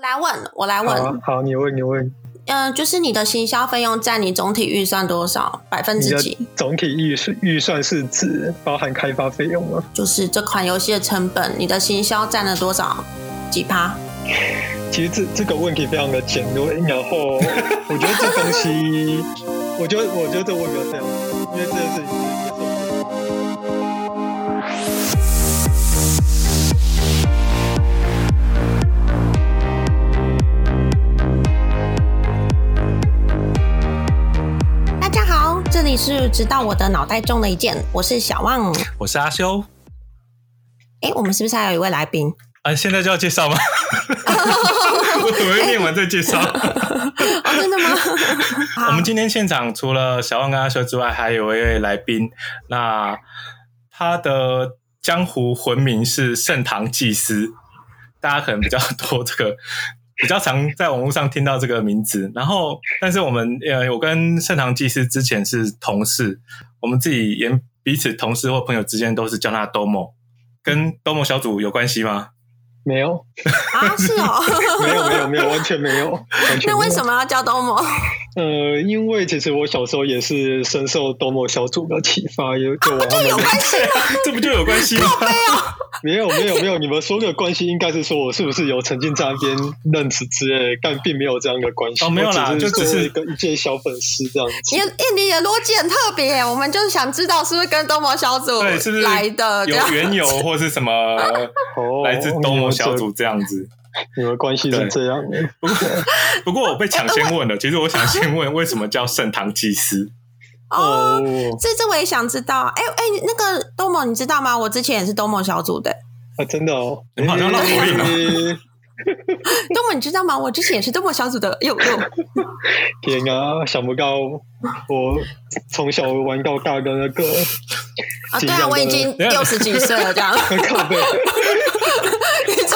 我来问，我来问。好，好，你问，你问。嗯、呃，就是你的行销费用占你总体预算多少？百分之几？总体预算预算是指包含开发费用吗？就是这款游戏的成本，你的行销占了多少？几趴？其实这这个问题非常的简略，然后我觉得这东西，我觉得我觉得这问题非常，因为这个是。大里是直到我的脑袋中了一箭，我是小旺，我是阿修。哎，我们是不是还有一位来宾？啊，现在就要介绍吗？我准备念完再介绍。哦，真的吗？我们今天现场除了小旺跟阿修之外，还有一位来宾。那他的江湖魂名是盛唐祭司，大家可能比较多这个，比较常在网络上听到这个名字。然后，但是我们呃，我跟盛唐技师之前是同事，我们自己也彼此同事或朋友之间都是叫他 Domo，跟 Domo 小组有关系吗？没有啊，是哦，没有没有没有，完全没有。完全没有。那为什么要叫 Domo？呃，因为其实我小时候也是深受 Domo 小组的启发，有就我、啊、就有关系吗？这不就有关系吗？没有没有没有，你们说的关系应该是说我是不是有曾经在那边任职之类，但并没有这样的关系。哦，没有啦，只就只是一个一介小粉丝这样子。你你的逻辑很特别，我们就是想知道是不是跟 Domo 小组对是不是来的有缘由或是什么 来自 Domo 小组这样子。你们关系是这样的。不过 不过我被抢先问了，其实我想先问为什么叫圣堂祭司。哦，这这我也想知道。哎哎，那个 Domo 你知道吗？我之前也是 Domo 小组的。啊，真的哦，你好像老狐狸呢。Domo 你知道吗？我之前也是 Domo 小组的。哟哟，天啊，想不到我从小玩到大的那个。啊，对啊，我已经六十几岁了，这样。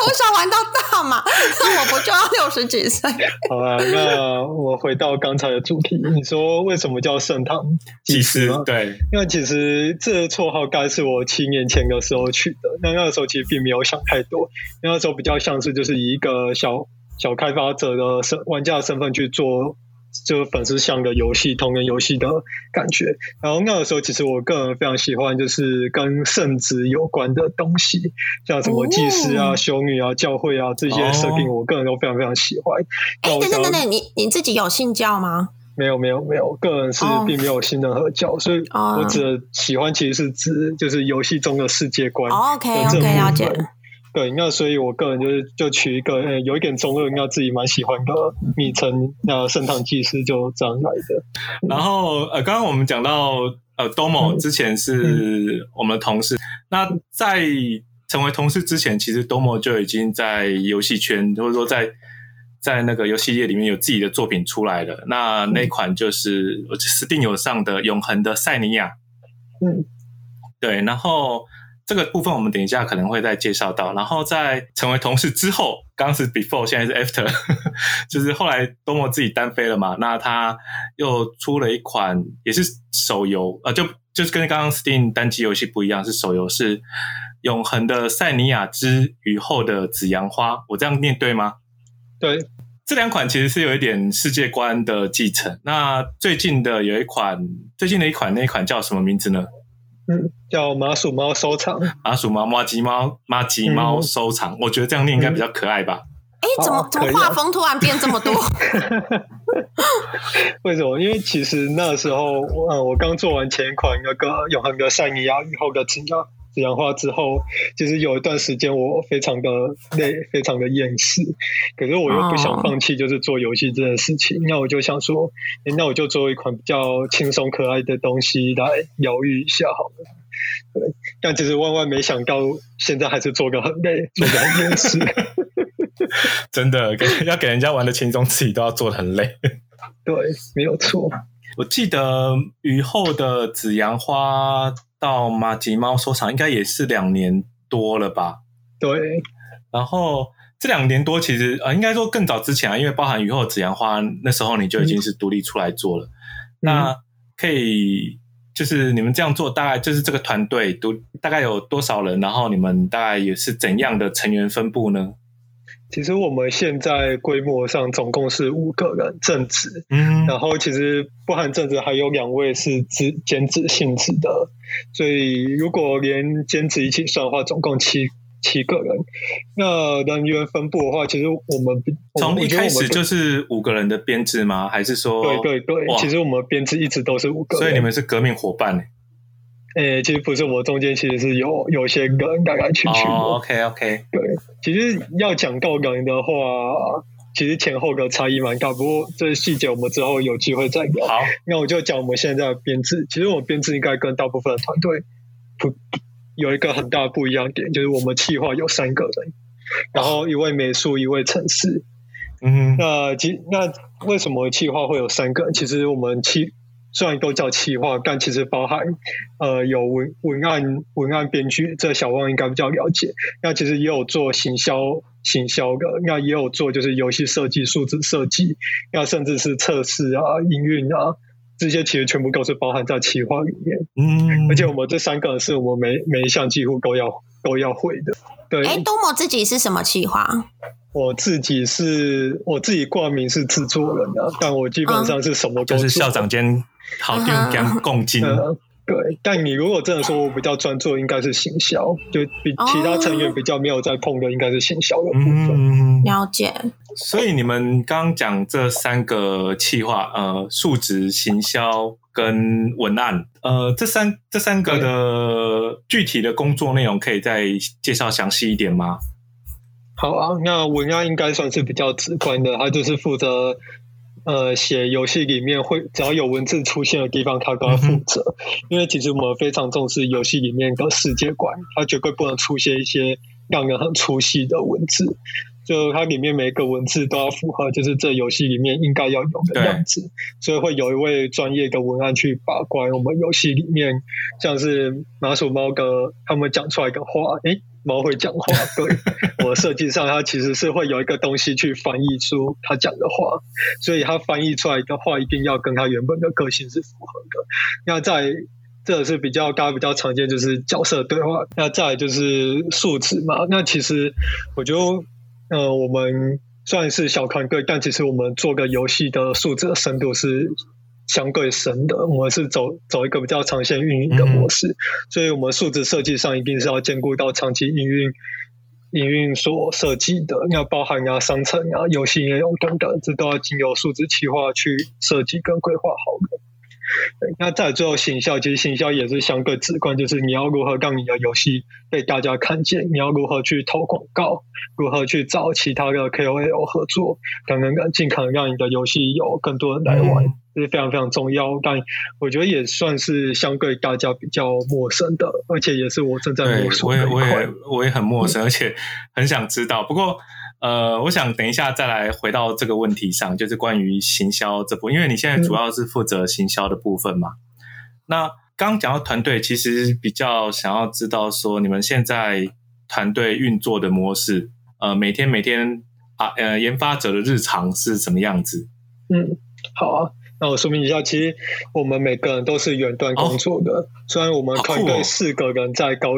你从小玩到大嘛，那我不就要六十几岁？好吧，那我回到刚才的主题，你说为什么叫盛唐祭司？对，因为其实这个绰号该是我七年前的时候取的，那那个时候其实并没有想太多，那个时候比较像是就是以一个小小开发者的身玩家的身份去做。就是粉丝向的游戏，同人游戏的感觉。然后那个时候，其实我个人非常喜欢，就是跟圣职有关的东西，像什么祭司啊、修女啊、教会啊这些设定，我个人都非常非常喜欢。哎、哦，等等等等，你你自己有信教吗？没有没有没有，个人是并没有信任何教，所以我只喜欢其实是指就是游戏中的世界观。OK OK，了解。对，那所以我个人就是就取一个呃有一点中二，那自己蛮喜欢的昵称，那圣堂祭司就这样来的。然后呃，刚刚我们讲到呃，Domo 之前是我们的同事，嗯、那在成为同事之前，其实 Domo 就已经在游戏圈，或者说在在那个游戏业里面有自己的作品出来了。那那款就是 Steam 有上的《永恒的塞尼亚》。嗯，对，然后。这个部分我们等一下可能会再介绍到，然后在成为同事之后，刚刚是 before，现在是 after，就是后来 Domo 自己单飞了嘛，那他又出了一款也是手游，呃，就就是跟刚刚 Steam 单机游戏不一样，是手游，是《永恒的塞尼亚之雨后的紫阳花》，我这样念对吗？对，这两款其实是有一点世界观的继承。那最近的有一款，最近的一款那一款叫什么名字呢？嗯，叫麻薯猫收藏，麻薯猫、麻吉猫、麻吉猫收藏，嗯。我觉得这样念应该比较可爱吧？哎、嗯，怎么怎么画风突然变这么多？为什么？因为其实那时候，嗯，我刚做完前一款那个《永恒的善意啊，以后的紫阳紫阳花》之后，其实有一段时间我非常的累，非常的厌世。可是我又不想放弃，就是做游戏这件事情。那、哦、我就想说，那我就做一款比较轻松可爱的东西来疗愈一下好了。对，但其实万万没想到，现在还是做个很累，做个很厌世。真的，给要给人家玩的轻松，自己都要做的很累。对，没有错。我记得雨后的紫阳花。到马吉猫收藏应该也是两年多了吧？对。然后这两年多其实呃，应该说更早之前啊，因为包含雨后紫阳花那时候你就已经是独立出来做了。嗯、那可以就是你们这样做，大概就是这个团队都大概有多少人？然后你们大概也是怎样的成员分布呢？其实我们现在规模上总共是五个人正职，嗯，然后其实不含正职还有两位是职兼职性质的，所以如果连兼职一起算的话，总共七七个人。那人员分布的话，其实我们从一开始就是五个人的编制吗？还是说对对对，其实我们编制一直都是五个人，所以你们是革命伙伴。诶、欸，其实不是，我中间其实是有有些梗来来去去的。Oh, OK OK，对，其实要讲到梗的话，其实前后的差异蛮大。不过这些细节我们之后有机会再聊。好，那我就讲我们现在的编制。其实我们编制应该跟大部分的团队不有一个很大的不一样点，就是我们企划有三个人，然后一位美术，一位城市。嗯，那其那为什么企划会有三个人？其实我们企虽然都叫企划，但其实包含呃有文文案文案编剧，这小汪应该比较了解。那其实也有做行销行销的，那也有做就是游戏设计、数字设计，那甚至是测试啊、营运啊，这些其实全部都是包含在企划里面。嗯，而且我们这三个人是我们每每一项几乎都要都要会的。对，哎，多么自己是什么企划？我自己是我自己挂名是制作人的，但我基本上是什么都是校长兼。好定跟共进、嗯，对。但你如果真的说我比较专注，应该是行销，就比其他成员比较没有在碰的，应该是行销的部分。嗯、了解。所以你们刚讲这三个企划，呃，数值、行销跟文案，呃，这三这三个的具体的工作内容，可以再介绍详细一点吗？好啊，那文案应该算是比较直观的，他就是负责。呃，写游戏里面会只要有文字出现的地方，他都要负责。嗯、因为其实我们非常重视游戏里面的世界观，它绝对不能出现一些让人很出戏的文字。就它里面每一个文字都要符合，就是这游戏里面应该要有的样子。所以会有一位专业的文案去把关我们游戏里面，像是麻薯猫哥他们讲出来的话，诶猫会讲话，对 我设计上，它其实是会有一个东西去翻译出它讲的话，所以它翻译出来的话一定要跟它原本的个性是符合的。那在这是比较大家比较常见，就是角色对话。那再来就是数值嘛。那其实我觉得，呃，我们算是小团队，但其实我们做个游戏的数值的深度是。相对深的，我们是走走一个比较长线运营的模式，嗯、所以我们数字设计上一定是要兼顾到长期营运营运所设计的，要包含啊商城啊游戏应用等等，这都要经由数字企划去设计跟规划好的。对，那在最后行销，其实行销也是相对直观，就是你要如何让你的游戏被大家看见，你要如何去投广告，如何去找其他的 KOL 合作，等等等，尽可能让你的游戏有更多人来玩。嗯是非常非常重要，但我觉得也算是相对大家比较陌生的，而且也是我正在摸索的。我也我也我也很陌生，嗯、而且很想知道。不过呃，我想等一下再来回到这个问题上，就是关于行销这部分，因为你现在主要是负责行销的部分嘛。嗯、那刚讲到团队，其实比较想要知道说你们现在团队运作的模式，呃，每天每天啊，呃，研发者的日常是什么样子？嗯，好啊。那我说明一下，其实我们每个人都是远端工作的。哦、虽然我们团队四个人在高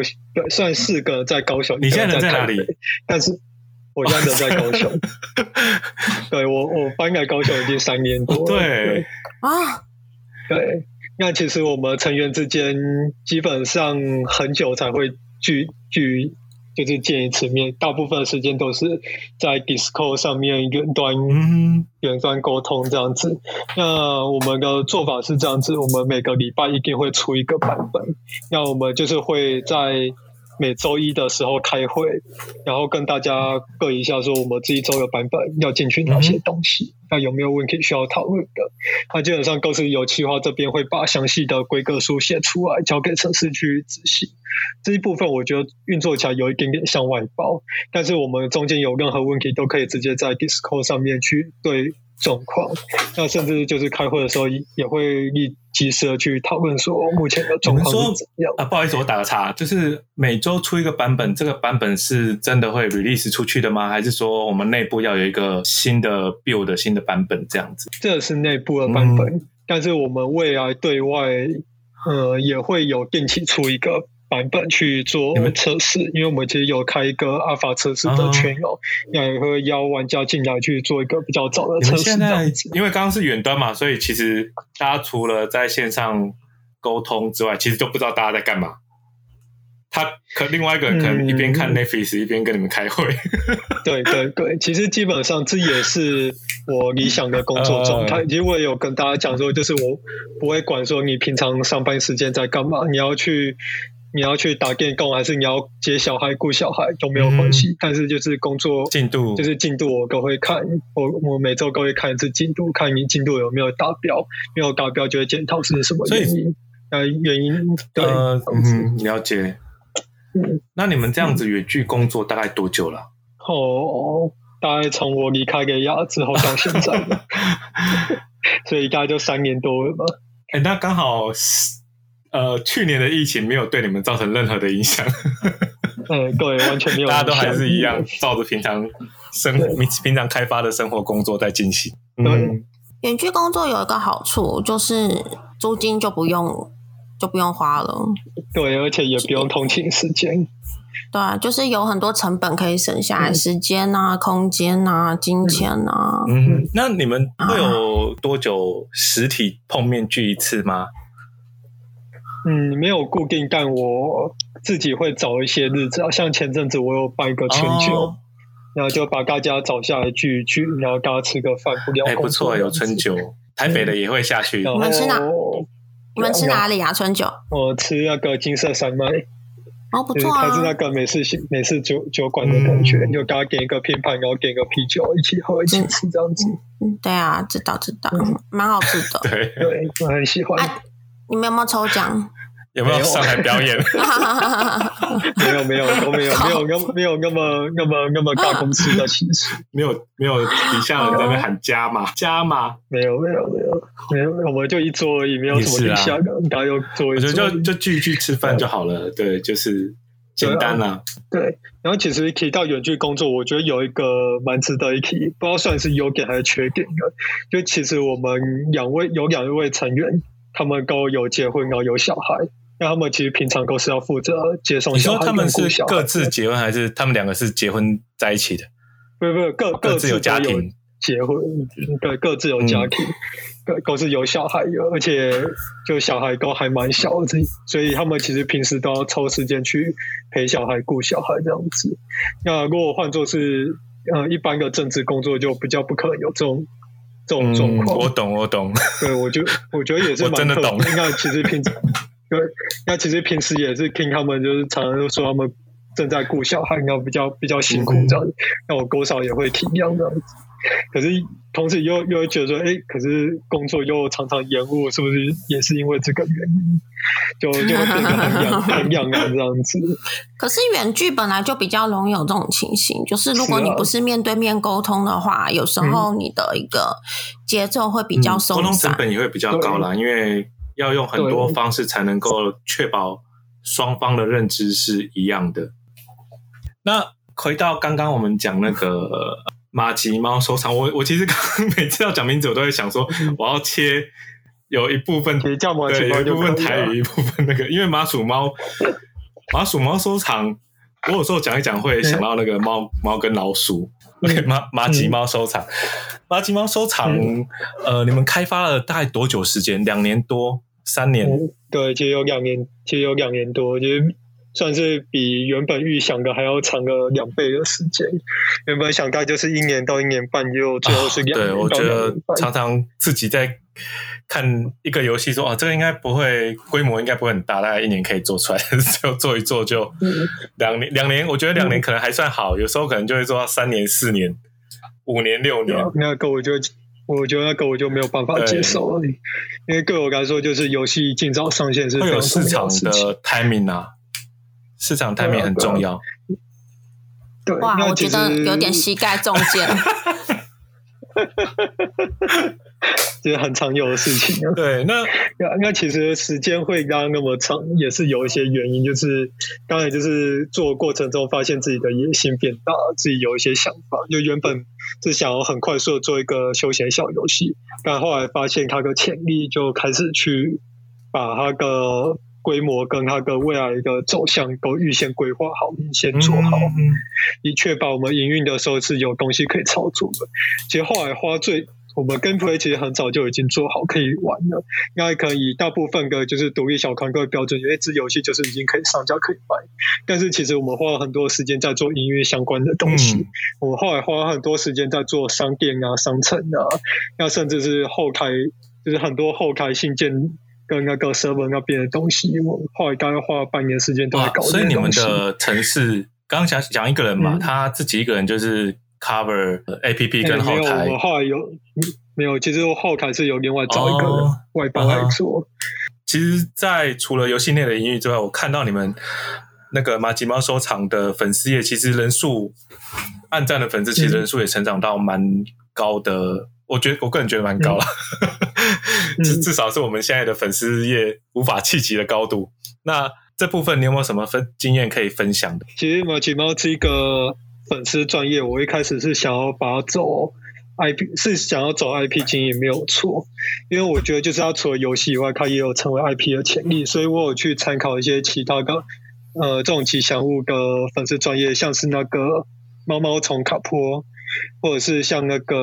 虽然四个人在高雄，你现在人在哪里？但是我现在人在高雄。对，我，我搬来高雄已经三年多了。对啊，对。那其实我们成员之间基本上很久才会聚聚。就是见一次面，大部分的时间都是在 Discord 上面远端远端沟通这样子。那我们的做法是这样子，我们每个礼拜一定会出一个版本。那我们就是会在。每周一的时候开会，然后跟大家各一下说我们这一周的版本要进去哪些东西，那、嗯、有没有问题需要讨论的？那基本上都是由企划这边会把详细的规格书写出来，交给城市去执行。这一部分我觉得运作起来有一点点像外包，但是我们中间有任何问题都可以直接在 Discord 上面去对状况。那甚至就是开会的时候也会立。及时的去讨论说目前的状况是怎么样啊？不好意思，我打个岔，就是每周出一个版本，这个版本是真的会 release 出去的吗？还是说我们内部要有一个新的 build 新的版本这样子？这是内部的版本，嗯、但是我们未来对外呃也会有定期出一个版本去做测试，因为我们其实有开一个阿尔法测试的圈友，也会邀玩家进来去做一个比较早的测试。现在因为刚刚是远端嘛，所以其实大家除了在线上沟通之外，其实都不知道大家在干嘛。他可另外一个人可能一边看 Netflix、嗯、一边跟你们开会。对对对，其实基本上这也是我理想的工作状态。其实我也有跟大家讲说，就是我不会管说你平常上班时间在干嘛，你要去你要去打电工，还是你要接小孩、顾小孩都没有关系。嗯、但是就是工作进度，就是进度我都会看，我我每周都会看一次进度，看你进度有没有达标，没有达标就会检讨是什么原因。呃，原因对，呃、嗯，了解。那你们这样子远距工作大概多久了？哦，大概从我离开给亚之后到现在，所以大概就三年多了吧。哎、欸，那刚好，呃，去年的疫情没有对你们造成任何的影响。嗯，对，完全没有，大家都还是一样，照着平常生平常开发的生活工作在进行。嗯，远距工作有一个好处就是租金就不用。就不用花了，对，而且也不用通勤时间，对啊，就是有很多成本可以省下来，嗯、时间啊、空间啊、金钱啊。嗯，那你们会有多久实体碰面聚一次吗？嗯，没有固定，但我自己会找一些日子，像前阵子我有办一个春酒，哦、然后就把大家找下来聚一聚，然后大家吃个饭，不聊。哎，不错，有春酒，台北的也会下去。你们吃哪？你们吃哪里啊？春酒？我吃那个金色山脉，哦，不错啊，它是那个美式美式酒酒馆的感觉，就给他点一个拼盘，然后点一个啤酒，一起喝，一起吃这样子。嗯，对啊，知道知道，蛮、嗯、好吃的。对对，我很喜欢。啊、你们有没有抽奖？有没有上台表演？没有没有 都没有没有那没有那么那么那么大公司的 形式，没有没有底下人在那喊加码。加码，没有没有没有没有，我们就一桌而已，没有什么底下的，大家又坐一桌，就就聚一聚吃饭就好了，对，就是简单啦。对，然后其实提到远距工作，我觉得有一个蛮值得一提，不知道算是优点还是缺点的，就其实我们两位有两位成员，他们都有结婚，然后有小孩。那他们其实平常都是要负责接送小孩。你说他们是各自结婚，还是他们两个是结婚在一起的？不不，各各自有家庭结婚，对，各自有家庭，对，都是有小孩的，而且就小孩都还蛮小的，所以他们其实平时都要抽时间去陪小孩、顾小孩这样子。那如果换作是呃一般的政治工作，就比较不可能有这种这种状况。我懂，我懂。对，我觉得我觉得也是蛮真的懂。那其实平常。对，那其实平时也是听他们，就是常常说他们正在顾小孩，然后比较比较辛苦这样子。那、嗯、我多少也会体谅这样子。可是同时又又会觉得说，哎，可是工作又常常延误，是不是也是因为这个原因？就就会变得很痒 很痒啊这样子。可是远距本来就比较容易有这种情形，就是如果你不是面对面沟通的话，啊、有时候你的一个节奏会比较松散，嗯、沟通成本也会比较高啦，因为。要用很多方式才能够确保双方的认知是一样的。那回到刚刚我们讲那个麻吉猫收藏，我我其实刚刚每次要讲名字，我都会想说我要切有一部分对，有一部分台语，一部分那个，因为麻薯猫 麻薯猫收藏，我有时候讲一讲会想到那个猫猫跟老鼠。OK，麻麻吉猫收藏，麻吉猫收藏，呃，你们开发了大概多久时间？两年多。三年，嗯，对，其实有两年，其实有两年多，就是算是比原本预想的还要长个两倍的时间。原本想大概就是一年到一年半，就最后是两年，啊。对，我觉得常常自己在看一个游戏，说啊，这个应该不会规模，应该不会很大，大概一年可以做出来，就做一做就两年，两年，我觉得两年可能还算好，有时候可能就会做到三年、四年、五年、六年，那个我就。我觉得那个我就没有办法接受了，因为对我来说，就是游戏尽早上线是非常重要的事情。会有市场的 timing 啊，市场 timing 很重要。对，哇，我觉得有点膝盖中箭。这是很常有的事情啊。对，那 那那其实时间会拉那么长，也是有一些原因。就是刚才就是做过程中发现自己的野心变大，自己有一些想法。就原本是想要很快速的做一个休闲小游戏，但后来发现它的潜力，就开始去把它的规模跟它的未来一个走向都预先规划好，预先做好，以确保我们营运的时候是有东西可以操作的。其实后来花最我们 Gameplay 其实很早就已经做好可以玩了，应该可以大部分的就是独立小团队标准，有一支游戏就是已经可以上架可以卖。但是其实我们花了很多时间在做音乐相关的东西，嗯、我们后来花了很多时间在做商店啊、商城啊，那甚至是后台，就是很多后台信件跟那个 server 那边的东西，我后来大概花了半年时间都在搞。所以你们的城市刚刚讲讲一个人嘛，嗯、他自己一个人就是。Cover A P P 跟后台，欸、我后来有没有？其实我后台是有另外找一个外包来做。哦、其实，在除了游戏内的营运之外，我看到你们那个马吉猫收藏的粉丝页，其实人数暗赞的粉丝，其实人数也成长到蛮高的。嗯、我觉得我个人觉得蛮高了，至、嗯、至少是我们现在的粉丝页无法企及的高度。那这部分你有没有什么分经验可以分享的？其实马吉猫是一个。粉丝专业，我一开始是想要把它走 IP，是想要走 IP 经营没有错，因为我觉得就是它除了游戏以外，它也有成为 IP 的潜力，所以我有去参考一些其他的呃这种吉祥物的粉丝专业，像是那个猫猫虫卡坡，或者是像那个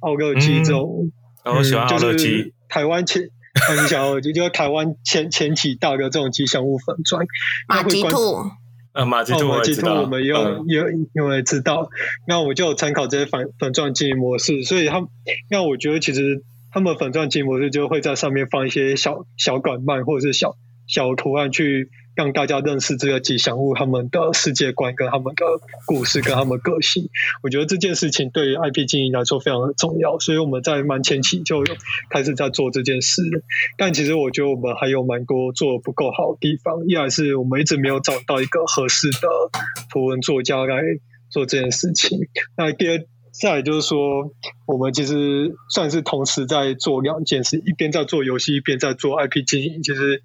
奥乐基这种，嗯，我喜欢奥乐鸡，台湾前很小，就就是台湾前前几大的这种吉祥物粉专，马吉兔。呃，马吉兔，马吉兔，我们有有因为知道，那我就参考这些粉粉钻经营模式，所以他，那我觉得其实他们粉钻经营模式就会在上面放一些小小管漫或者是小小图案去。让大家认识这个吉祥物，他们的世界观跟他们的故事跟他们个性，我觉得这件事情对于 IP 经营来说非常的重要，所以我们在蛮前期就有开始在做这件事。但其实我觉得我们还有蛮多做得不够好的地方，一来是我们一直没有找到一个合适的图文作家来做这件事情。那第二，再来就是说，我们其实算是同时在做两件事，一边在做游戏，一边在做 IP 经营，其实。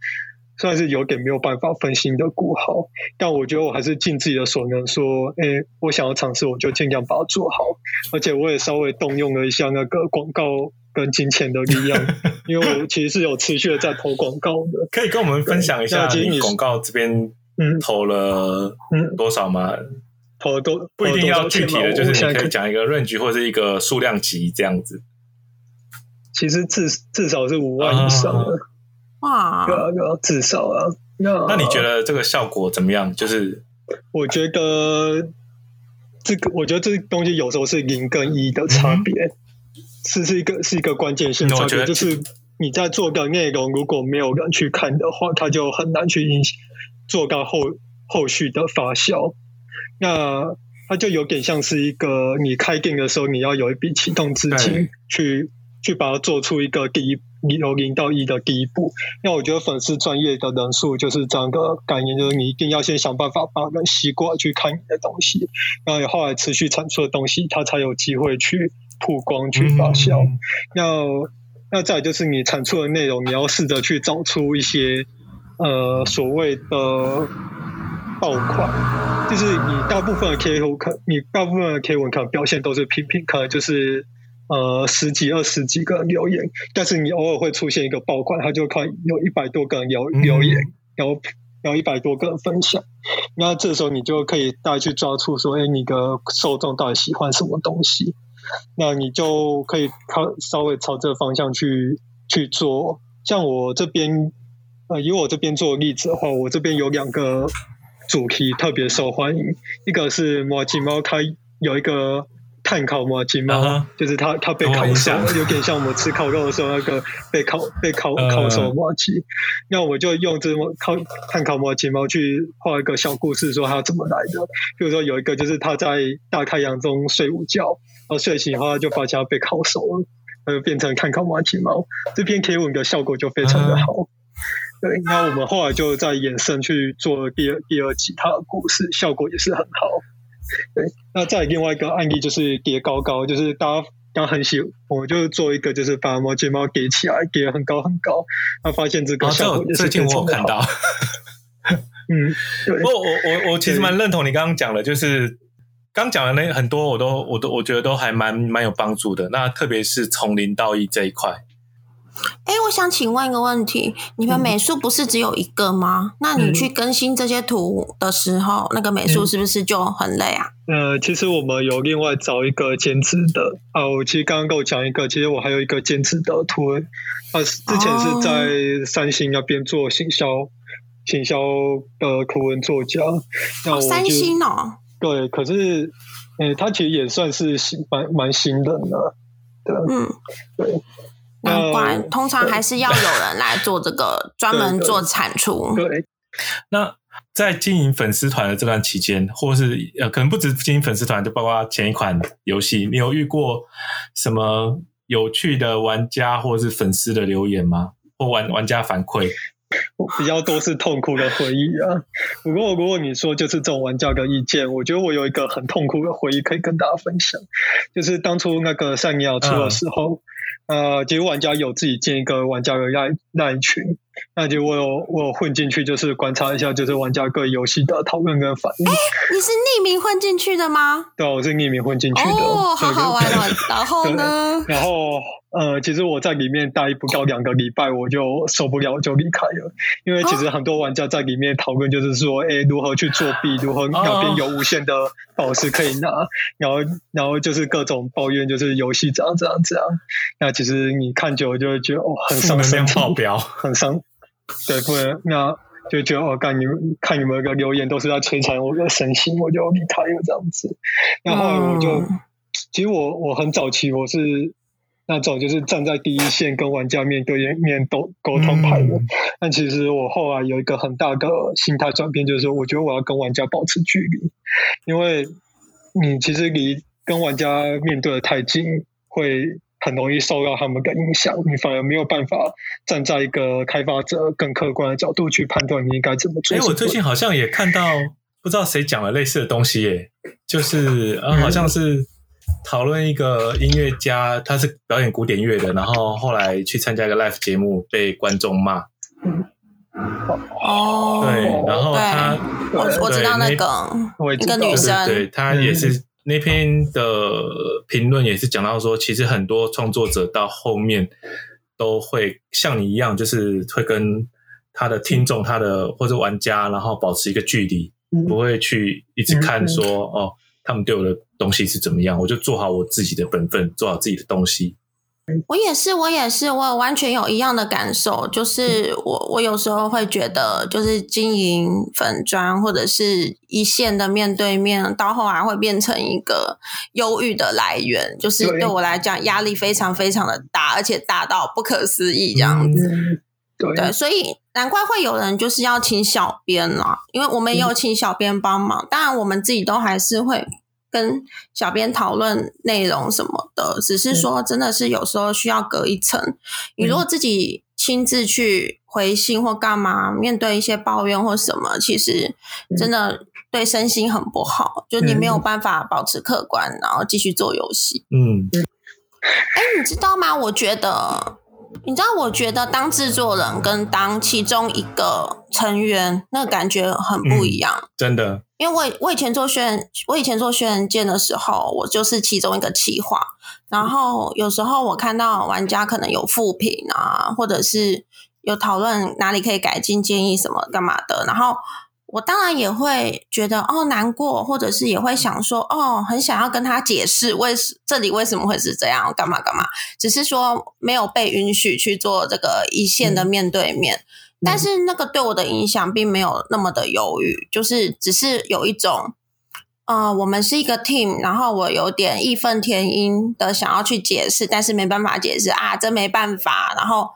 算是有点没有办法分心的顾好，但我觉得我还是尽自己的所能，说，哎、欸，我想要尝试，我就尽量把它做好。而且我也稍微动用了一下那个广告跟金钱的力量，因为我其实是有持续的在投广告的。可以跟我们分享一下你广告这边嗯投了嗯多少吗？投了多不一定要具体的，就是你可以讲一个 range 或者是一个数量级这样子。其实至至少是五万以上的。啊哇，至少啊，那那你觉得这个效果怎么样？就是我觉得这个，我觉得这东西有时候是零跟一的差别，嗯、是是一个是一个关键性差别，就是你在做的内容，如果没有人去看的话，它就很难去影响做到后后续的发酵。那它就有点像是一个你开店的时候，你要有一笔启动资金去。去把它做出一个第一由零到一的第一步，那我觉得粉丝专业的人数就是这样的概念，就是你一定要先想办法把人吸过来去看你的东西，然后后来持续产出的东西，它才有机会去曝光、去发酵。嗯、那那再就是你产出的内容，你要试着去找出一些呃所谓的爆款，就是你大部分的 K 文可，你大部分的 K 文可能表现都是平平，可能就是。呃，十几、二十几个人留言，但是你偶尔会出现一个爆款，他就看有一百多个人留留言，然后然后一百多个人分享，那这时候你就可以大概去抓出说，哎，你的受众到底喜欢什么东西，那你就可以靠稍微朝这个方向去去做。像我这边，呃，以我这边做例子的话，我这边有两个主题特别受欢迎，一个是麻吉猫，它有一个。炭烤麻吉猫，uh huh. 就是它，它被烤熟了，有点像我们吃烤肉的时候那个 被烤被烤烤熟的麻吉。那我就用这么烤碳烤麻吉猫去画一个小故事，说它怎么来的。比如说有一个就是它在大太阳中睡午觉，然后睡醒以后就发现它被烤熟了，它就变成碳烤麻吉猫。这篇贴文的效果就非常的好。Uh huh. 对，那我们后来就在衍生去做第二第二集它的故事，效果也是很好。对，那再另外一个案例就是叠高高，就是大家大家很喜欢，我就做一个就是把毛睫毛叠起来，叠很高很高，他发现这个效果最近我有看到，嗯，对。不过我我我其实蛮认同你刚刚讲的，就是刚讲的那很多，我都我都我觉得都还蛮蛮有帮助的。那特别是从零到一这一块，哎，我想请问一个问题：你们美术不是只有一个吗？嗯、那你去更新这些图的时候，嗯、那个美术是不是就很累啊？呃，其实我们有另外找一个兼职的啊。我其实刚刚跟我讲一个，其实我还有一个兼职的图，啊，之前是在三星那边做行销，哦、行销的图文作家。那我、哦、三星哦。对，可是，嗯，他其实也算是新，蛮蛮新的呢。对，嗯，对。难怪，通常还是要有人来做这个，专门做产出。对，对，那在经营粉丝团的这段期间，或是呃，可能不止经营粉丝团，就包括前一款游戏，你有遇过什么有趣的玩家或是粉丝的留言吗？或玩玩家反馈？比较多是痛苦的回忆啊。不过如果你说就是这种玩家的意见，我觉得我有一个很痛苦的回忆可以跟大家分享，就是当初那个赛尼亚出的时候。嗯呃，其实玩家有自己建一个玩家的那那一群，那就我有我有混进去，就是观察一下，就是玩家各游戏的讨论跟反应。哎，你是匿名混进去的吗？对，我是匿名混进去的。哦，好好玩哦。然后呢？然后。呃，其实我在里面待不到两个礼拜，我就受不了，就离开了。因为其实很多玩家在里面讨论，就是说，哎，如何去作弊，如何那边有无限的宝石可以拿，然后，然后就是各种抱怨，就是游戏这样这样这样。那其实你看久了就会觉得，哦，很伤身体，很伤。对，不能，那就觉得，哦，干你们看你们的留言都是在摧残我的身心，我就离开了这样子。然后我就，其实我我很早期我是。那种就是站在第一线跟玩家面对面沟沟通派的，嗯、但其实我后来有一个很大的心态转变，就是说，我觉得我要跟玩家保持距离，因为你其实离跟玩家面对的太近，会很容易受到他们的影响，你反而没有办法站在一个开发者更客观的角度去判断你应该怎么做。哎，我最近好像也看到，不知道谁讲了类似的东西，耶，就是呃，好像是。讨论一个音乐家，他是表演古典乐的，然后后来去参加一个 live 节目，被观众骂。哦，对，然后他，我我知道那个一个女生，对，他也是那篇的评论也是讲到说，其实很多创作者到后面都会像你一样，就是会跟他的听众、他的或者玩家，然后保持一个距离，不会去一直看说哦。他们对我的东西是怎么样，我就做好我自己的本分，做好自己的东西。我也是，我也是，我完全有一样的感受，就是我我有时候会觉得，就是经营粉砖或者是一线的面对面，到后来会变成一个忧郁的来源，就是对我来讲压力非常非常的大，而且大到不可思议这样子。嗯、对，对，所以难怪会有人就是要请小编了，因为我们也有请小编帮忙，当然我们自己都还是会。跟小编讨论内容什么的，只是说真的是有时候需要隔一层。嗯、你如果自己亲自去回信或干嘛，面对一些抱怨或什么，其实真的对身心很不好。嗯、就你没有办法保持客观，然后继续做游戏。嗯，哎，你知道吗？我觉得。你知道，我觉得当制作人跟当其中一个成员，那感觉很不一样。嗯、真的，因为我我以前做轩辕，我以前做轩辕剑的时候，我就是其中一个企划。然后有时候我看到玩家可能有负评啊，或者是有讨论哪里可以改进、建议什么干嘛的，然后。我当然也会觉得哦难过，或者是也会想说哦，很想要跟他解释为什这里为什么会是这样，干嘛干嘛。只是说没有被允许去做这个一线的面对面，嗯、但是那个对我的影响并没有那么的犹豫，就是只是有一种，呃，我们是一个 team，然后我有点义愤填膺的想要去解释，但是没办法解释啊，真没办法，然后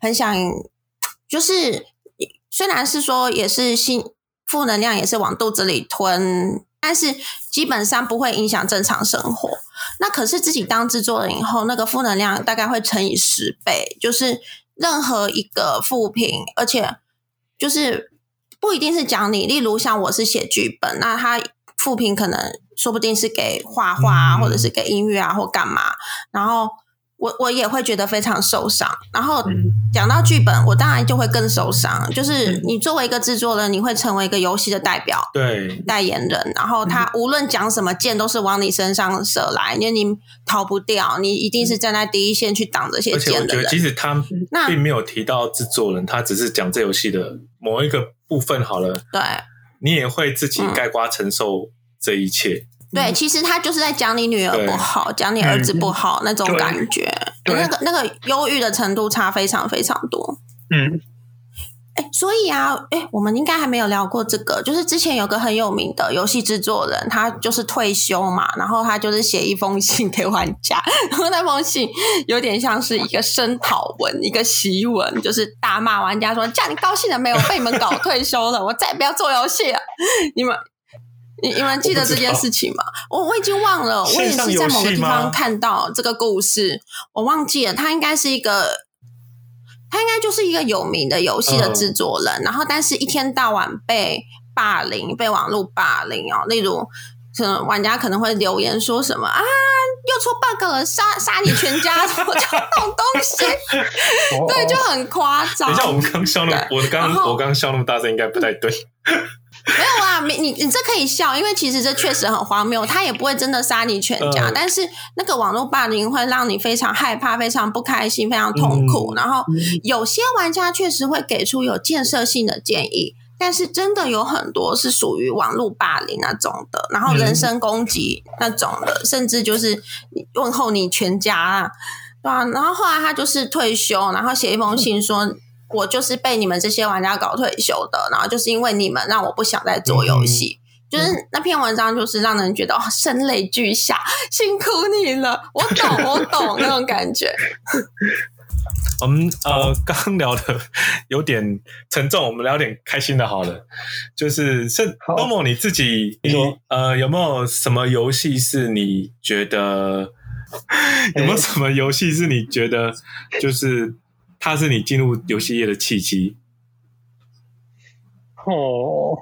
很想就是虽然是说也是心。负能量也是往肚子里吞，但是基本上不会影响正常生活。那可是自己当制作人以后，那个负能量大概会乘以十倍。就是任何一个负评，而且就是不一定是讲你。例如像我是写剧本，那他负评可能说不定是给画画啊，或者是给音乐啊，或干嘛。然后我我也会觉得非常受伤。然后讲到剧本，我当然就会更受伤。就是你作为一个制作人，你会成为一个游戏的代表，对代言人。然后他无论讲什么箭，都是往你身上射来，因为你逃不掉，你一定是站在第一线去挡这些箭的人。而且我觉得，其实他并没有提到制作人，他只是讲这游戏的某一个部分好了。对，你也会自己盖瓜承受这一切。对，其实他就是在讲你女儿不好，讲你儿子不好那种感觉，那个那个忧郁的程度差非常非常多。嗯，哎，所以啊，哎，我们应该还没有聊过这个，就是之前有个很有名的游戏制作人，他就是退休嘛，然后他就是写一封信给玩家，然后那封信有点像是一个声讨文，一个檄文，就是大骂玩家说：“这样你高兴了没有？被你们搞退休了，我再也不要做游戏了，你们。”你你们记得这件事情吗？我我，已经忘了，我也是在某个地方看到这个故事，我忘记了。他应该是一个，他应该就是一个有名的游戏的制作人，嗯、然后但是一天到晚被霸凌，被网络霸凌哦。例如，可能玩家可能会留言说什么啊，又出 bug 了，杀杀你全家，什么这种东西，对，就很夸张。等一下，我们刚笑那么，我刚我刚笑那么大声，应该不太对。没有啊，你你你这可以笑，因为其实这确实很荒谬。他也不会真的杀你全家，呃、但是那个网络霸凌会让你非常害怕、非常不开心、非常痛苦。嗯、然后有些玩家确实会给出有建设性的建议，但是真的有很多是属于网络霸凌那种的，然后人身攻击那种的，嗯、甚至就是问候你全家啊，对、啊？然后后来他就是退休，然后写一封信说。嗯我就是被你们这些玩家搞退休的，然后就是因为你们让我不想再做游戏，嗯、就是那篇文章就是让人觉得声泪俱下，辛苦你了，我懂我懂 那种感觉。我们呃刚聊的 有点沉重，我们聊点开心的好了，就是是 Domo 你自己，你呃有没有什么游戏是你觉得有没有什么游戏是你觉得就是？它是你进入游戏业的契机。哦，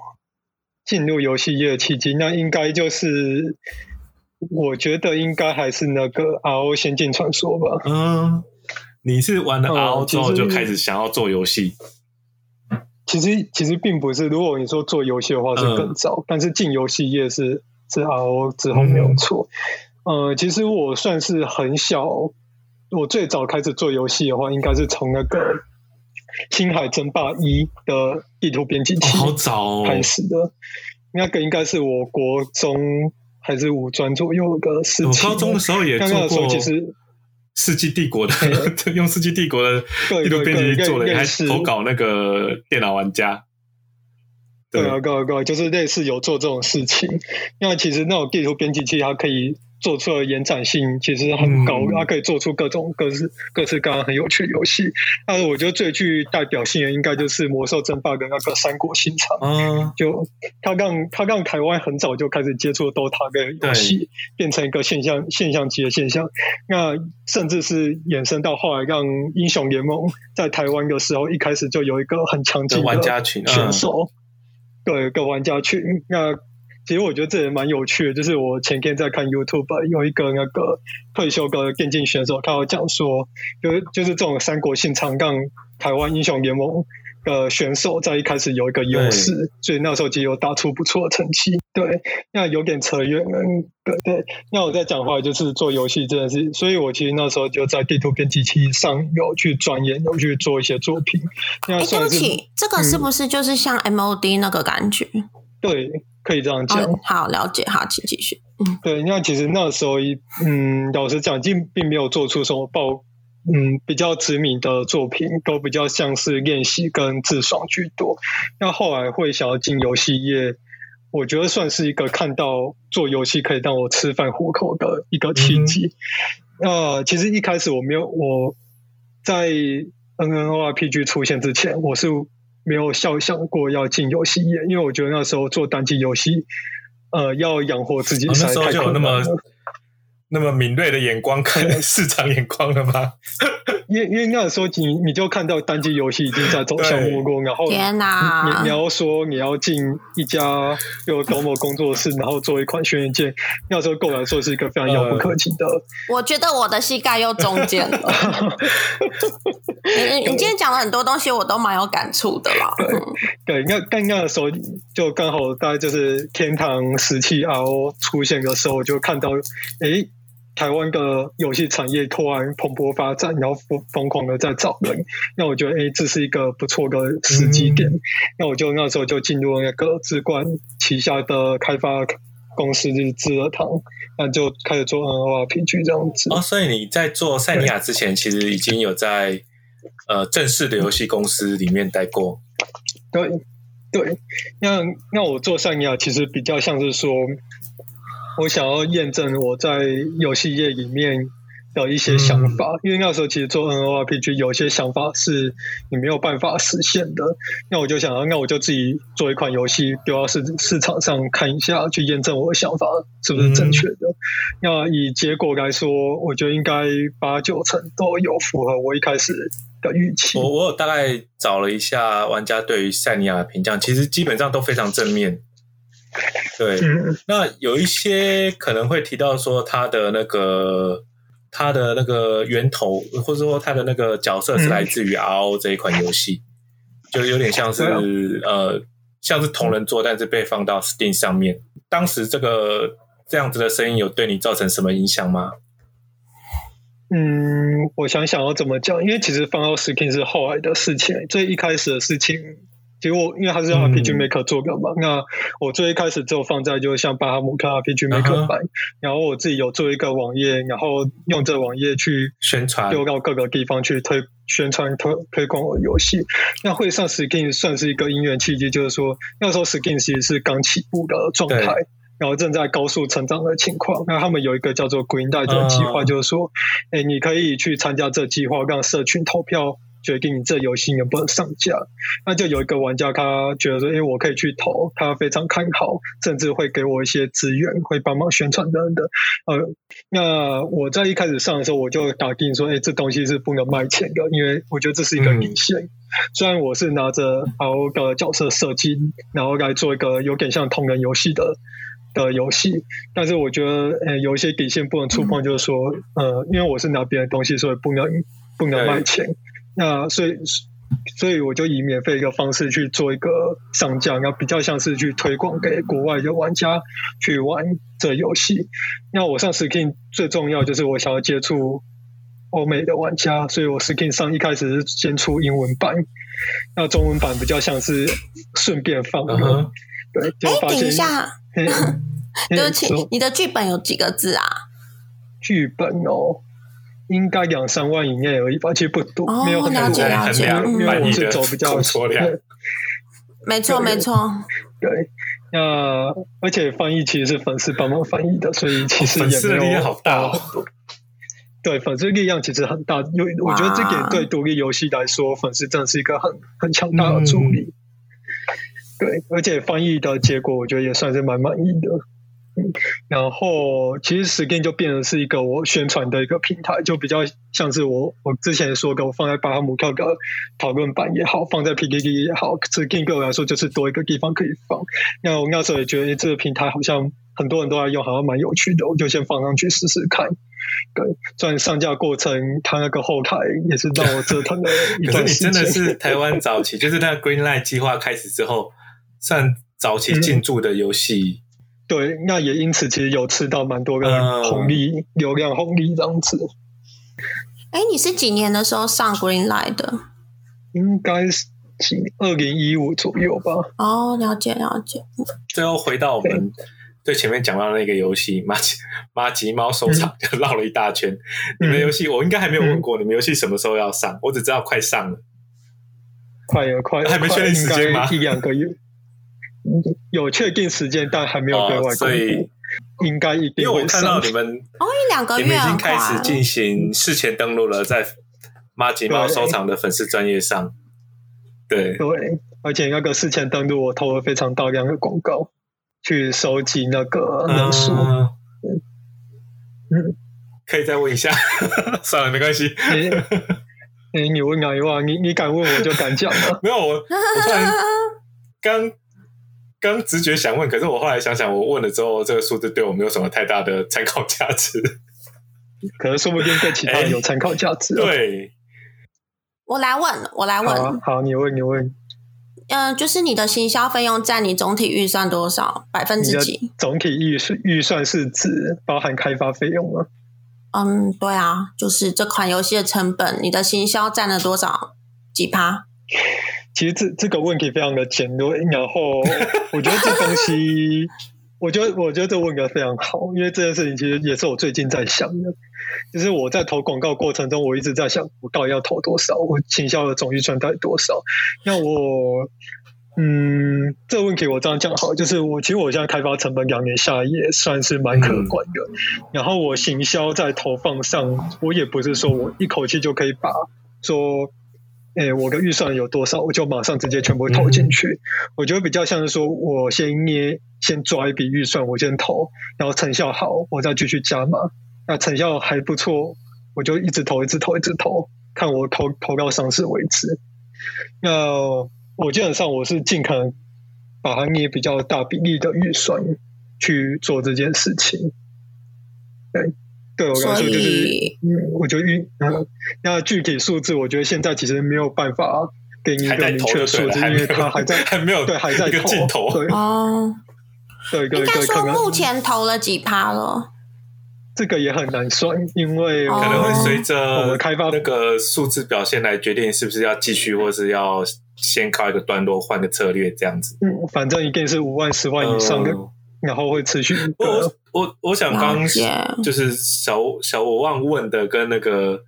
进入游戏业的契机，那应该就是，我觉得应该还是那个 RO 仙境传说吧。嗯，你是玩了 RO 之后就开始想要做游戏？其实其实并不是，如果你说做游戏的话是更早，嗯、但是进游戏业是是 RO 之后没有错。嗯、呃，其实我算是很小。我最早开始做游戏的话，应该是从那个《星海争霸一》的地图编辑器好早开始的。那个应该是我国中还是五专左右的事情。我高中的时候也做过，其实《世纪帝国》的 用《世纪帝国》的地图编辑器做的，还投稿那个电脑玩家。对啊，各位各位，就是类似有做这种事情。因为其实那种地图编辑器，它可以。做出的延展性其实很高，它可以做出各种各式各式各样很有趣的游戏。但是我觉得最具代表性的应该就是《魔兽争霸》跟那个《三国新场》。嗯，就它让它让台湾很早就开始接触 DOTA 的游戏，变成一个现象现象级的现象。那甚至是衍生到后来，让英雄联盟在台湾的时候，一开始就有一个很强劲的玩家群选手，对，一个玩家群。那其实我觉得这也蛮有趣的，就是我前天在看 YouTube，有一个那个退休的电竞选手，他有讲说，就是就是这种三国性长让台湾英雄联盟的选手在一开始有一个优势，所以那时候就有打出不错的成绩。对，那有点扯远了。对对，那我在讲话就是做游戏这件事，所以我其实那时候就在地图编辑器上有去钻研，有去做一些作品。那对不起，这个是不是就是像 MOD 那个感觉？嗯，对。可以这样讲，哦，好了解，好，请继续。嗯，对，那其实那时候，嗯，老实讲，并并没有做出什么爆，嗯，比较知名的作品，都比较像是练习跟自爽居多。那后来会想要进游戏业，我觉得算是一个看到做游戏可以让我吃饭糊口的一个契机。那、嗯呃、其实一开始我没有我在 N N O R P G 出现之前，我是。没有想想过要进游戏业，因为我觉得那时候做单机游戏，呃，要养活自己。那时候就有那么那么敏锐的眼光，看 市场眼光了吗？因为因为那个时候你你就看到单机游戏已经在走向没落，然后天哪，你你要说你要进一家有 Domo 工作室，然后做一款轩辕剑，那时候对我来说是一个非常遥不可及的。我觉得我的膝盖又中箭了。你你今天讲了很多东西，我都蛮有感触的啦。对，那但那个时候就刚好大概就是天堂时期 RO 出现的时候，我就看到哎。台湾的游戏产业突然蓬勃发展，然后疯疯狂的在找人，那我觉得，哎、欸，这是一个不错的时机点。嗯、那我就那时候就进入了那个智冠旗下的开发公司，就是智乐堂，那就开始做 MMORPG 这样子。哦，所以你在做塞尼亚之前，其实已经有在呃正式的游戏公司里面待过。对对，那那我做赛尼亚其实比较像是说。我想要验证我在游戏业里面的一些想法，嗯、因为那时候其实做 MMORPG 有些想法是你没有办法实现的。那我就想要，那我就自己做一款游戏，丢到市市场上看一下，去验证我的想法是不是正确的。嗯、那以结果来说，我觉得应该八九成都有符合我一开始的预期。我我有大概找了一下玩家对于塞尼亚的评价，其实基本上都非常正面。对，嗯、那有一些可能会提到说他的那个他的那个源头，或者说他的那个角色是来自于 RO 这一款游戏，嗯、就有点像是、嗯、呃，像是同人作，但是被放到 Steam 上面。当时这个这样子的声音有对你造成什么影响吗？嗯，我想想要怎么讲，因为其实放到 Steam 是后来的事情，最一开始的事情。结果，因为它是 RPG Maker 做的嘛，嗯、那我最一开始就放在就像巴哈姆特 RPG Maker 版，uh huh. 然后我自己有做一个网页，然后用这网页去宣传，丢到各个地方去推宣传推推广我的游戏。那会上 Skin 算是一个因缘契机，就是说那时候 Skin 其实是刚起步的状态，然后正在高速成长的情况。那他们有一个叫做 Green Light 的计划，就是说，哎、uh 你可以去参加这计划，让社群投票。决定你这游戏能不能上架，那就有一个玩家他觉得说，哎，我可以去投，他非常看好，甚至会给我一些资源，会帮忙宣传等等。呃，那我在一开始上的时候，我就打定说，哎，这东西是不能卖钱的，因为我觉得这是一个底线。嗯、虽然我是拿着 RO 的角色设计，然后来做一个有点像同人游戏的的游戏，但是我觉得，呃，有一些底线不能触碰，就是说，嗯、呃，因为我是拿别人东西，所以不能不能卖钱。那所以，所以我就以免费一个方式去做一个上架，那比较像是去推广给国外的玩家去玩这游戏。那我上 Skin 最重要就是我想要接触欧美的玩家，所以我 Skin 上一开始是先出英文版，那中文版比较像是顺便放的。Uh huh. 对，就发现，哎，等一下，对不起，你的剧本有几个字啊？剧本哦。应该两三万以内而已吧，其实不多，哦、没有很多。了解了解，因为我是走比较粗略。没错没错。对，那而且翻译其实是粉丝帮忙翻译的，所以其实也没有。粉丝力量好大哦。对，粉丝力量其实很大，因为我觉得这点对独立游戏来说，粉丝真的是一个很很强大的助力。嗯、对，而且翻译的结果，我觉得也算是蛮满意的。然后，其实 Steam 就变成是一个我宣传的一个平台，就比较像是我我之前说过，我放在巴哈姆特的讨论版也好，放在 PTT 也好，Skin 对我来说就是多一个地方可以放。那我那时候也觉得这个平台好像很多人都在用，好像蛮有趣的，我就先放上去试试看。对，虽然上架过程它那个后台也是让我折腾了一段时间。可是你真的是台湾早期，就是那个 Greenlight 计划开始之后，算早期进驻的游戏。嗯对，那也因此其实有吃到蛮多个红利、嗯、流量红利这样子。哎，你是几年的时候上 Greenlight 的？应该是二零一五左右吧。哦，了解了解。最后回到我们最前面讲到那个游戏《马吉 马吉猫收藏》，就绕了一大圈。嗯、你们游戏我应该还没有问过，嗯、你们游戏什么时候要上？我只知道快上了，快了，快了，还没确定时间吗？一两个月。有确定时间，但还没有对外公布，所以应该一定会。因为我看到你们哦，一两个月，你们已经开始进行事前登录了，在马吉猫收藏的粉丝专业上。对对，而且那个事前登录，我投了非常大量的广告，去收集那个人数。嗯，嗯，可以再问一下？算了，没关系。哎，你问哪一话？你你敢问我就敢讲了。没有我，我突然刚刚直觉想问，可是我后来想想，我问了之后，这个数字对我没有什么太大的参考价值。可能说不定对其他人有参考价值。对，我来问，我来问。好，好，你问，你问。嗯、呃，就是你的行销费用占你总体预算多少？百分之几？总体预算预算是指包含开发费用吗？嗯，对啊，就是这款游戏的成本，你的行销占了多少？几趴？其实这这个问题非常的简略，然后 我觉得这东西，我觉得我觉得这问题非常好，因为这件事情其实也是我最近在想的，就是我在投广告过程中，我一直在想，我到底要投多少？我行销的总预算到底多少？那我。嗯，这个问题我这样讲好，就是我其实我现在开发成本两年下来也算是蛮可观的。嗯、然后我行销在投放上，我也不是说我一口气就可以把说，哎，我的预算有多少，我就马上直接全部投进去。嗯、我觉得比较像是说我先捏，先抓一笔预算，我先投，然后成效好，我再继续加码。那成效还不错，我就一直投，一直投，一直投，看我投投到上市为止。那。我基本上我是尽可能把它捏比较大比例的预算去做这件事情。对，对我来说就是，嗯，我觉得预，嗯，那具体数字，我觉得现在其实没有办法给你一个明确的数字，因为它还在还没有对还在镜头对哦，对，应该说目前投了几趴了。这个也很难算，因为可能会随着我们开发那个数字表现来决定是不是要继续，或是要先告一个段落，换个策略这样子。嗯，反正一定是五万、十万以上的，呃、然后会持续。我我我想刚就是小小我忘问的跟那个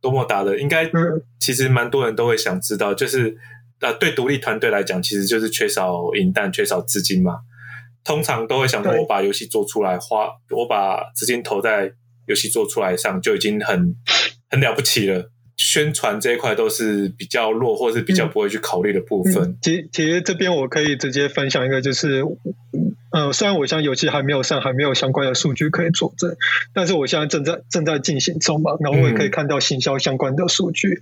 多么打的，应该其实蛮多人都会想知道，就是呃，对独立团队来讲，其实就是缺少银弹、缺少资金嘛。通常都会想着我把游戏做出来，花我把资金投在游戏做出来上就已经很很了不起了。宣传这一块都是比较弱，或是比较不会去考虑的部分。嗯、其其实这边我可以直接分享一个，就是呃，虽然我现在游戏还没有上，还没有相关的数据可以佐证，但是我现在正在正在进行中嘛，然后我也可以看到行销相关的数据。嗯、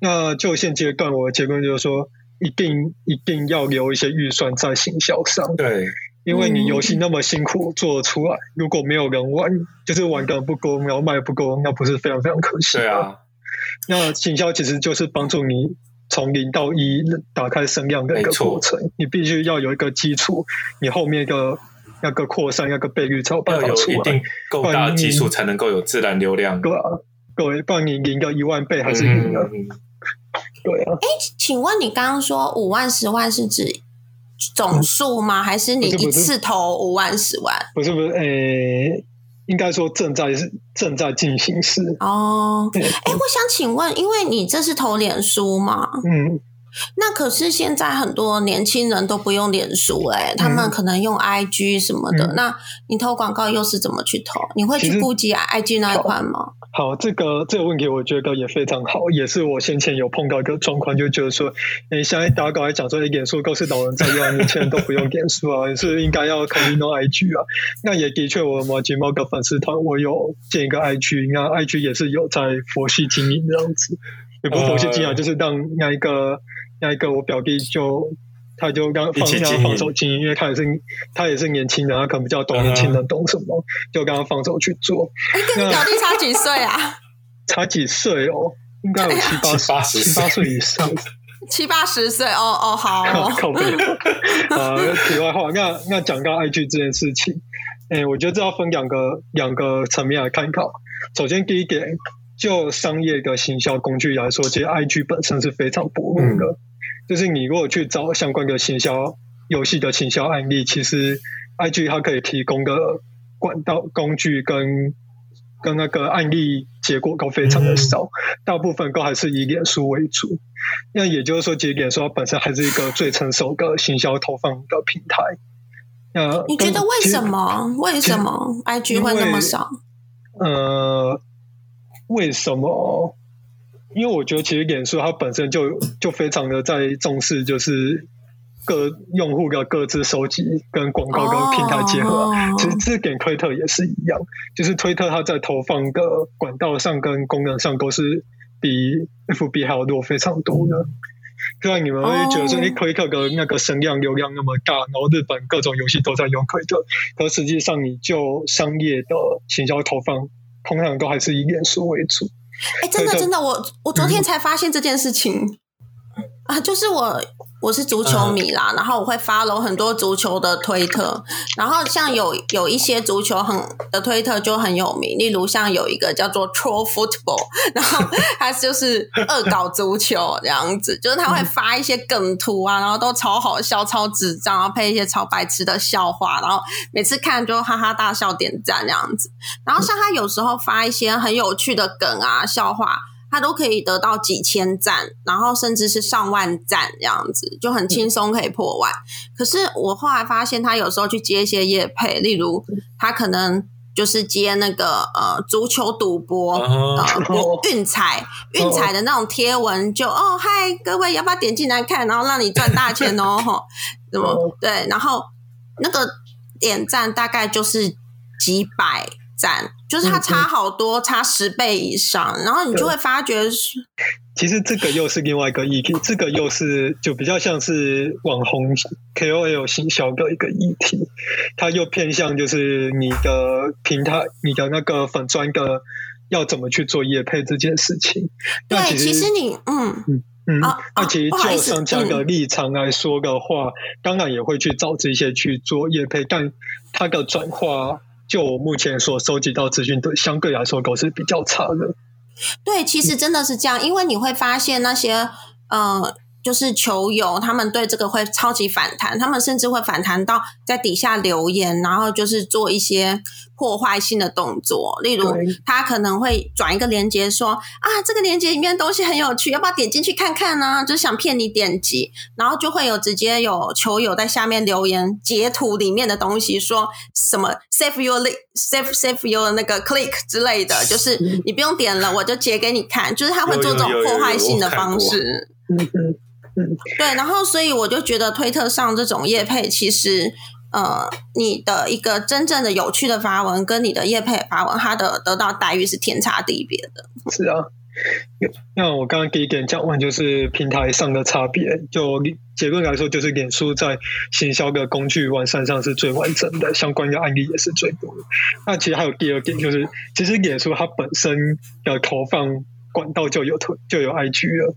那就现阶段，我的结论就是说，一定一定要留一些预算在行销上。对。因为你游戏那么辛苦做出来，如果没有人玩，就是玩的不够，然后卖不够，那不是非常非常可惜。对啊，那行销其实就是帮助你从零到一打开声量的一个过程。你必须要有一个基础，你后面的那个扩散、那个倍率才有办法出来。一定够大的基础，才能够有自然流量。对啊，各位，不然你赢个一万倍还是赢了。嗯、对啊。哎，请问你刚刚说五万、十万是指？总数吗？还是你一次投五万、十万？不是不是，诶、欸，应该说正在正在进行时。哦，哎、欸，我想请问，因为你这是投脸书嘛？嗯，那可是现在很多年轻人都不用脸书、欸，哎、嗯，他们可能用 IG 什么的。嗯、那你投广告又是怎么去投？你会去顾及 IG 那一块吗？好，这个这个问题我觉得也非常好，也是我先前有碰到一个状况，就觉得说，你现在打稿来讲说，脸书都是老人在用，年轻人都不用脸书啊，你是应该要考虑用 IG 啊。那也的确，我某几某个粉丝团，我有建一个 IG，那 IG 也是有在佛系经营这样子，也不是佛系经营，就是让那一个那一个我表弟就。他就刚放下放手经营，因为他也是他也是年轻人，他可能比较懂年轻人懂什么，嗯、就刚刚放手去做。哎、欸，跟你表弟差几岁啊？差几岁哦？应该有七八十、啊、七八岁以上。七八十岁哦哦，好哦。靠北。啊，题外话，那那讲到 IG 这件事情，哎、欸，我觉得这要分两个两个层面来看考。首先，第一点，就商业的行销工具来说，其实 IG 本身是非常薄弱的。嗯就是你如果去找相关的行销游戏的行销案例，其实 IG 它可以提供的管道工具跟跟那个案例结果都非常的少，嗯、大部分都还是以脸书为主。那也就是说，其实脸书它本身还是一个最成熟的行销投放的平台。那你觉得为什么？为什么 IG 会那么少？呃，为什么？因为我觉得其实脸书它本身就就非常的在重视，就是各用户的各自收集跟广告跟平台结合。Oh. 其实这点推特也是一样，就是推特它在投放的管道上跟功能上都是比 FB 还要多非常多的。虽然你们会觉得说，你推特的那个声量流量那么大，然后日本各种游戏都在用推特，可实际上你就商业的行销投放，通常都还是以脸书为主。哎、欸，真的 真的，我我昨天才发现这件事情。啊，就是我我是足球迷啦，然后我会 follow 很多足球的推特，然后像有有一些足球很的推特就很有名，例如像有一个叫做 Troll Football，然后 他就是恶搞足球这样子，就是他会发一些梗图啊，然后都超好笑、超智障，然后配一些超白痴的笑话，然后每次看就哈哈大笑、点赞这样子。然后像他有时候发一些很有趣的梗啊、笑话。他都可以得到几千赞，然后甚至是上万赞这样子，就很轻松可以破万。可是我后来发现，他有时候去接一些业配，例如他可能就是接那个呃足球赌博呃运彩运彩的那种贴文就，就哦嗨各位要不要点进来看，然后让你赚大钱哦 吼，怎么对？然后那个点赞大概就是几百。赞，就是它差好多，嗯、差十倍以上，然后你就会发觉是。其实这个又是另外一个议题，这个又是就比较像是网红 KOL 行销的一个议题，它又偏向就是你的平台、你的那个粉专的要怎么去做业配这件事情。对，其实，其实你嗯嗯嗯，那、啊、其实就商家的立场来说的话，嗯、当然也会去找这些去做业配，但它的转化。就我目前所收集到资讯，都相对来说都是比较差的。对，其实真的是这样，因为你会发现那些，呃。就是球友，他们对这个会超级反弹，他们甚至会反弹到在底下留言，然后就是做一些破坏性的动作。例如，他可能会转一个链接说：“啊，这个链接里面的东西很有趣，要不要点进去看看呢？”就是想骗你点击，然后就会有直接有球友在下面留言截图里面的东西，说什么 “save your save save your 那个 click” 之类的，就是你不用点了，我就截给你看。就是他会做这种破坏性的方式。对，然后所以我就觉得推特上这种业配，其实呃，你的一个真正的有趣的发文，跟你的业配发文，它的得到待遇是天差地别的。是啊，那我刚刚第一点讲完，就是平台上的差别。就结论来说，就是脸书在行销的工具完善上是最完整的，相关的案例也是最多的。那其实还有第二点，就是其实脸书它本身的投放管道就有投就有 IG 了，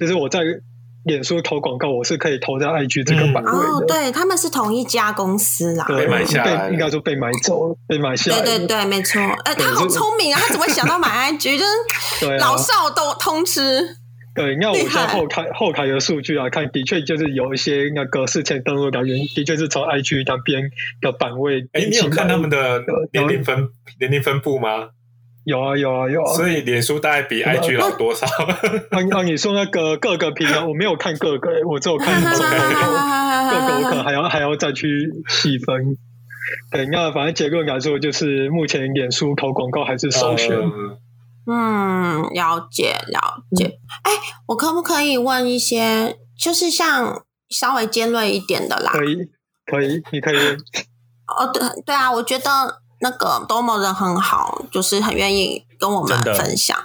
就是我在。脸书投广告，我是可以投在 IG 这个版位的。哦，对，他们是同一家公司啦。被买下来，应该说被买走了，被买下来。对对对，没错。哎、呃，他好聪明啊！他怎么想到买 IG？就是老少都通吃。对，那我现在后台后台的数据来看，的确就是有一些那个事前登录的原，的确是从 IG 那边的版位。哎，你有看他们的年龄分年龄分布吗？有啊有啊有啊，所以脸书大概比 IG 老多少？啊，啊你说那个各个平台，我没有看各个，我只有看总个，各个我可能还要还要再去细分。对，那反正结论来说，就是目前脸书投广告还是首选。嗯，了解了解。哎、嗯，我可不可以问一些，就是像稍微尖锐一点的啦？可以，可以，你可以问。哦，对对啊，我觉得。那个 Domo 人很好，就是很愿意跟我们分享。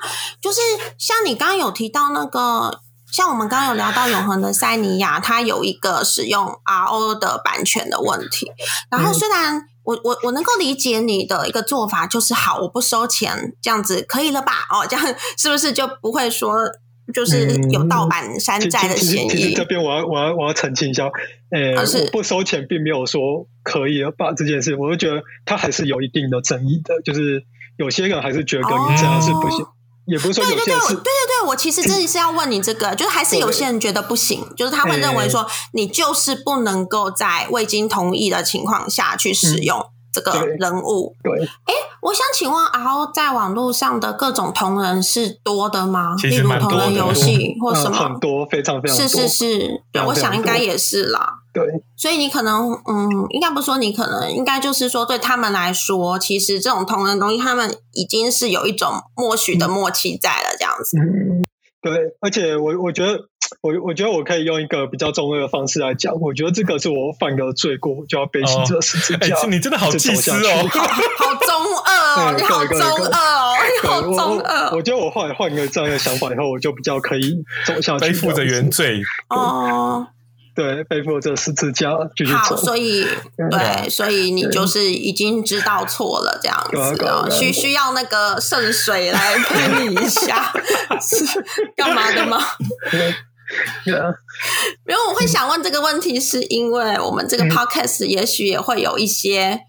就是像你刚刚有提到那个，像我们刚刚有聊到永恒的塞尼亚，它有一个使用 RO 的版权的问题。然后虽然我我我能够理解你的一个做法，就是好，我不收钱，这样子可以了吧？哦，这样 是不是就不会说？就是有盗版山寨的嫌疑。其实这边我要我要我要澄清一下，呃，我不收钱并没有说可以把这件事，我就觉得它还是有一定的争议的。就是有些人还是觉得你这样是不行，也不是说有些人是。对对对，对对对，我其实真的是要问你这个，就是还是有些人觉得不行，就是他会认为说你就是不能够在未经同意的情况下去使用。这个人物对，哎，我想请问，RO 在网络上的各种同人是多的吗？其实蛮多的。例如同人游戏或什么？很多，非常非常多。是是是，对，我想应该也是啦。对，所以你可能，嗯，应该不说你可能，应该就是说，对他们来说，其实这种同人东西，他们已经是有一种默许的默契在了，这样子。嗯，对，而且我我觉得。我我觉得我可以用一个比较中二的方式来讲，我觉得这个是我犯的罪过，我就要背起这十字架。哦欸、你真的好自私哦，好，好中二哦，你好中二哦，你好中二。我觉得我后来换个这样的想法以后，我就比较可以走下去，背负着原罪哦。对，被迫这十字架继续走。好，所以对，所以你就是已经知道错了，这样子哦，需需要那个圣水来喷你一下，是干嘛的吗？对啊，因为我会想问这个问题，是因为我们这个 podcast 也许也会有一些，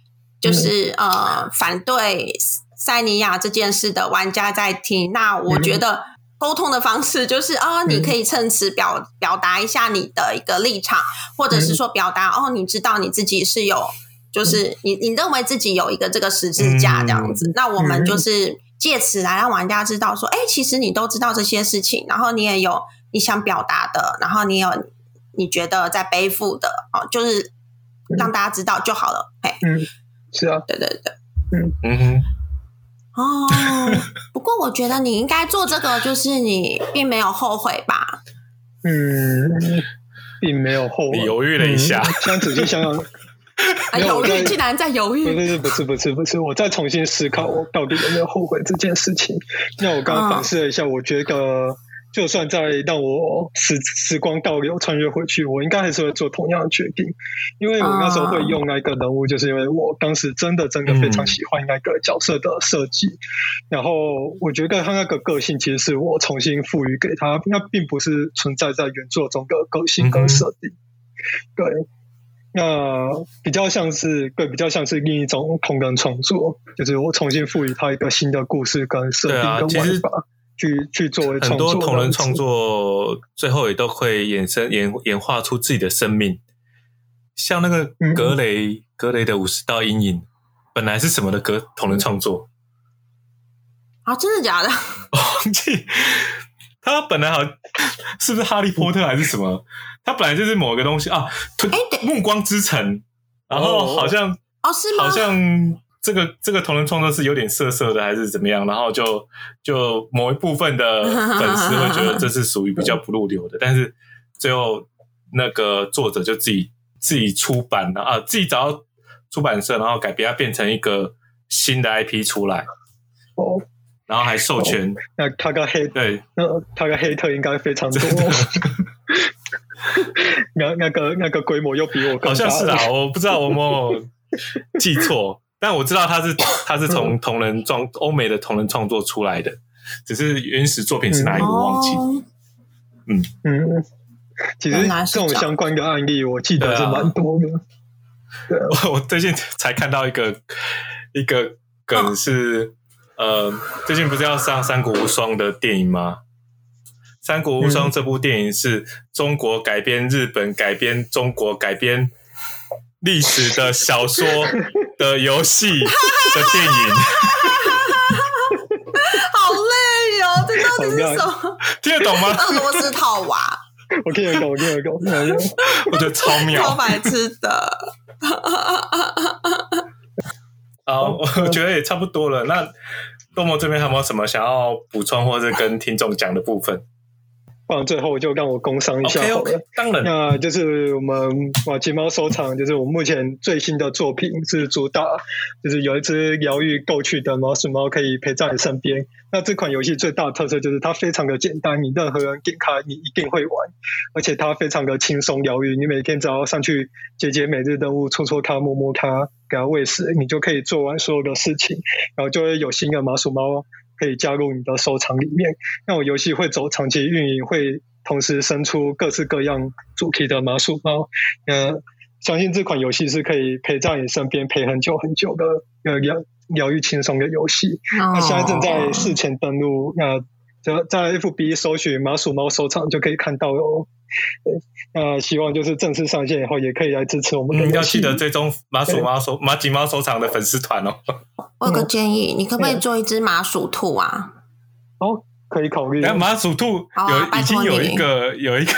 就是、嗯、呃反对塞尼亚这件事的玩家在听。那我觉得沟通的方式就是，哦，你可以趁此表表达一下你的一个立场，或者是说表达，哦，你知道你自己是有，就是你你认为自己有一个这个十字架这样子。那我们就是借此来让玩家知道说，哎，其实你都知道这些事情，然后你也有。你想表达的，然后你有你觉得在背负的，哦，就是让大家知道就好了。哎、嗯，嗯，是啊，对对对，嗯。嗯哼，哦，不过我觉得你应该做这个，就是你并没有后悔吧？嗯，并没有后悔，你犹豫了一下，想仔细想想，犹豫竟然在犹豫，不是不是不是不是，我再重新思考，我到底有没有后悔这件事情？那我刚刚反思了一下，哦、我觉得。就算再让我时时光倒流穿越回去，我应该还是会做同样的决定，因为我那时候会用那个人物，就是因为我当时真的真的非常喜欢那个角色的设计，嗯、然后我觉得他那个个性其实是我重新赋予给他，那并不是存在在原作中的个性跟设定，嗯、对，那比较像是对，比较像是另一种同人创作，就是我重新赋予他一个新的故事跟设定跟玩法。去去做很多同人创作，最后也都会衍生演演化出自己的生命。像那个格雷、嗯、格雷的五十道阴影，本来是什么的格同人创作？啊，真的假的？忘记他本来好像是不是哈利波特还是什么？他本来就是某个东西啊，暮光之城，然后好像哦，是吗？好像。这个这个同人创作是有点色色的，还是怎么样？然后就就某一部分的粉丝会觉得这是属于比较不入流的，但是最后那个作者就自己自己出版了啊，自己找到出版社，然后改编它变成一个新的 IP 出来哦，然后还授权。哦、那他跟黑对，那他跟黑特应该非常多。那那个那个规模又比我更大，好像是啊，我不知道我有没有记错。但我知道他是 他是从同人创欧美的同人创作出来的，只是原始作品是哪一个忘记。嗯。嗯，其实这种相关的案例我记得是蛮多的。对啊，我 我最近才看到一个一个梗是，呃，最近不是要上《三国无双》的电影吗？《三国无双》这部电影是中国改编日本改编中国改编历史的小说。的游戏的电影，好累哦！这到底是什么？听得懂吗？俄罗斯套娃，我听得懂，我听得懂，我 觉得超妙，超白痴的。好，我觉得也差不多了。那多摩这边还有没有什么想要补充或者跟听众讲的部分？不然最后就让我工商一下好了。Okay, okay, 当然，那就是我们玛吉猫收藏，就是我们目前最新的作品是主打，就是有一只疗愈够趣的毛鼠猫可以陪在你身边。那这款游戏最大的特色就是它非常的简单，你任何人点开你一定会玩，而且它非常的轻松疗愈。你每天只要上去解解每日任务，戳戳它，摸摸它，给它喂食，你就可以做完所有的事情，然后就会有新的毛鼠猫。可以加入你的收藏里面。那我游戏会走长期运营，会同时生出各式各样主题的麻薯包。嗯，相信这款游戏是可以陪在你身边陪很久很久的呃疗疗愈轻松的游戏。那现在正在事前登录，那就在 FB 搜寻麻薯猫收藏就可以看到哦。那希望就是正式上线以后，也可以来支持我们的、嗯。要记得追踪麻薯猫收麻吉猫收藏的粉丝团哦。我有个建议，你可不可以做一只麻薯兔啊？哦，可以考虑。哎，麻薯兔有、啊、已经有一个有一个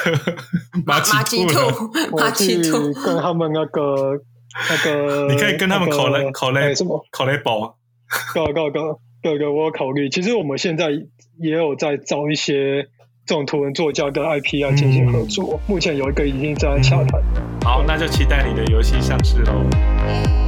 麻吉兔，麻吉兔跟他们那个 那个，你可以跟他们考雷考雷什么考雷宝。高高高，对对，我有考虑。其实我们现在也有在招一些这种图文作家跟 IP 要进行合作。嗯、目前有一个已经在洽谈。好，那就期待你的游戏上市喽。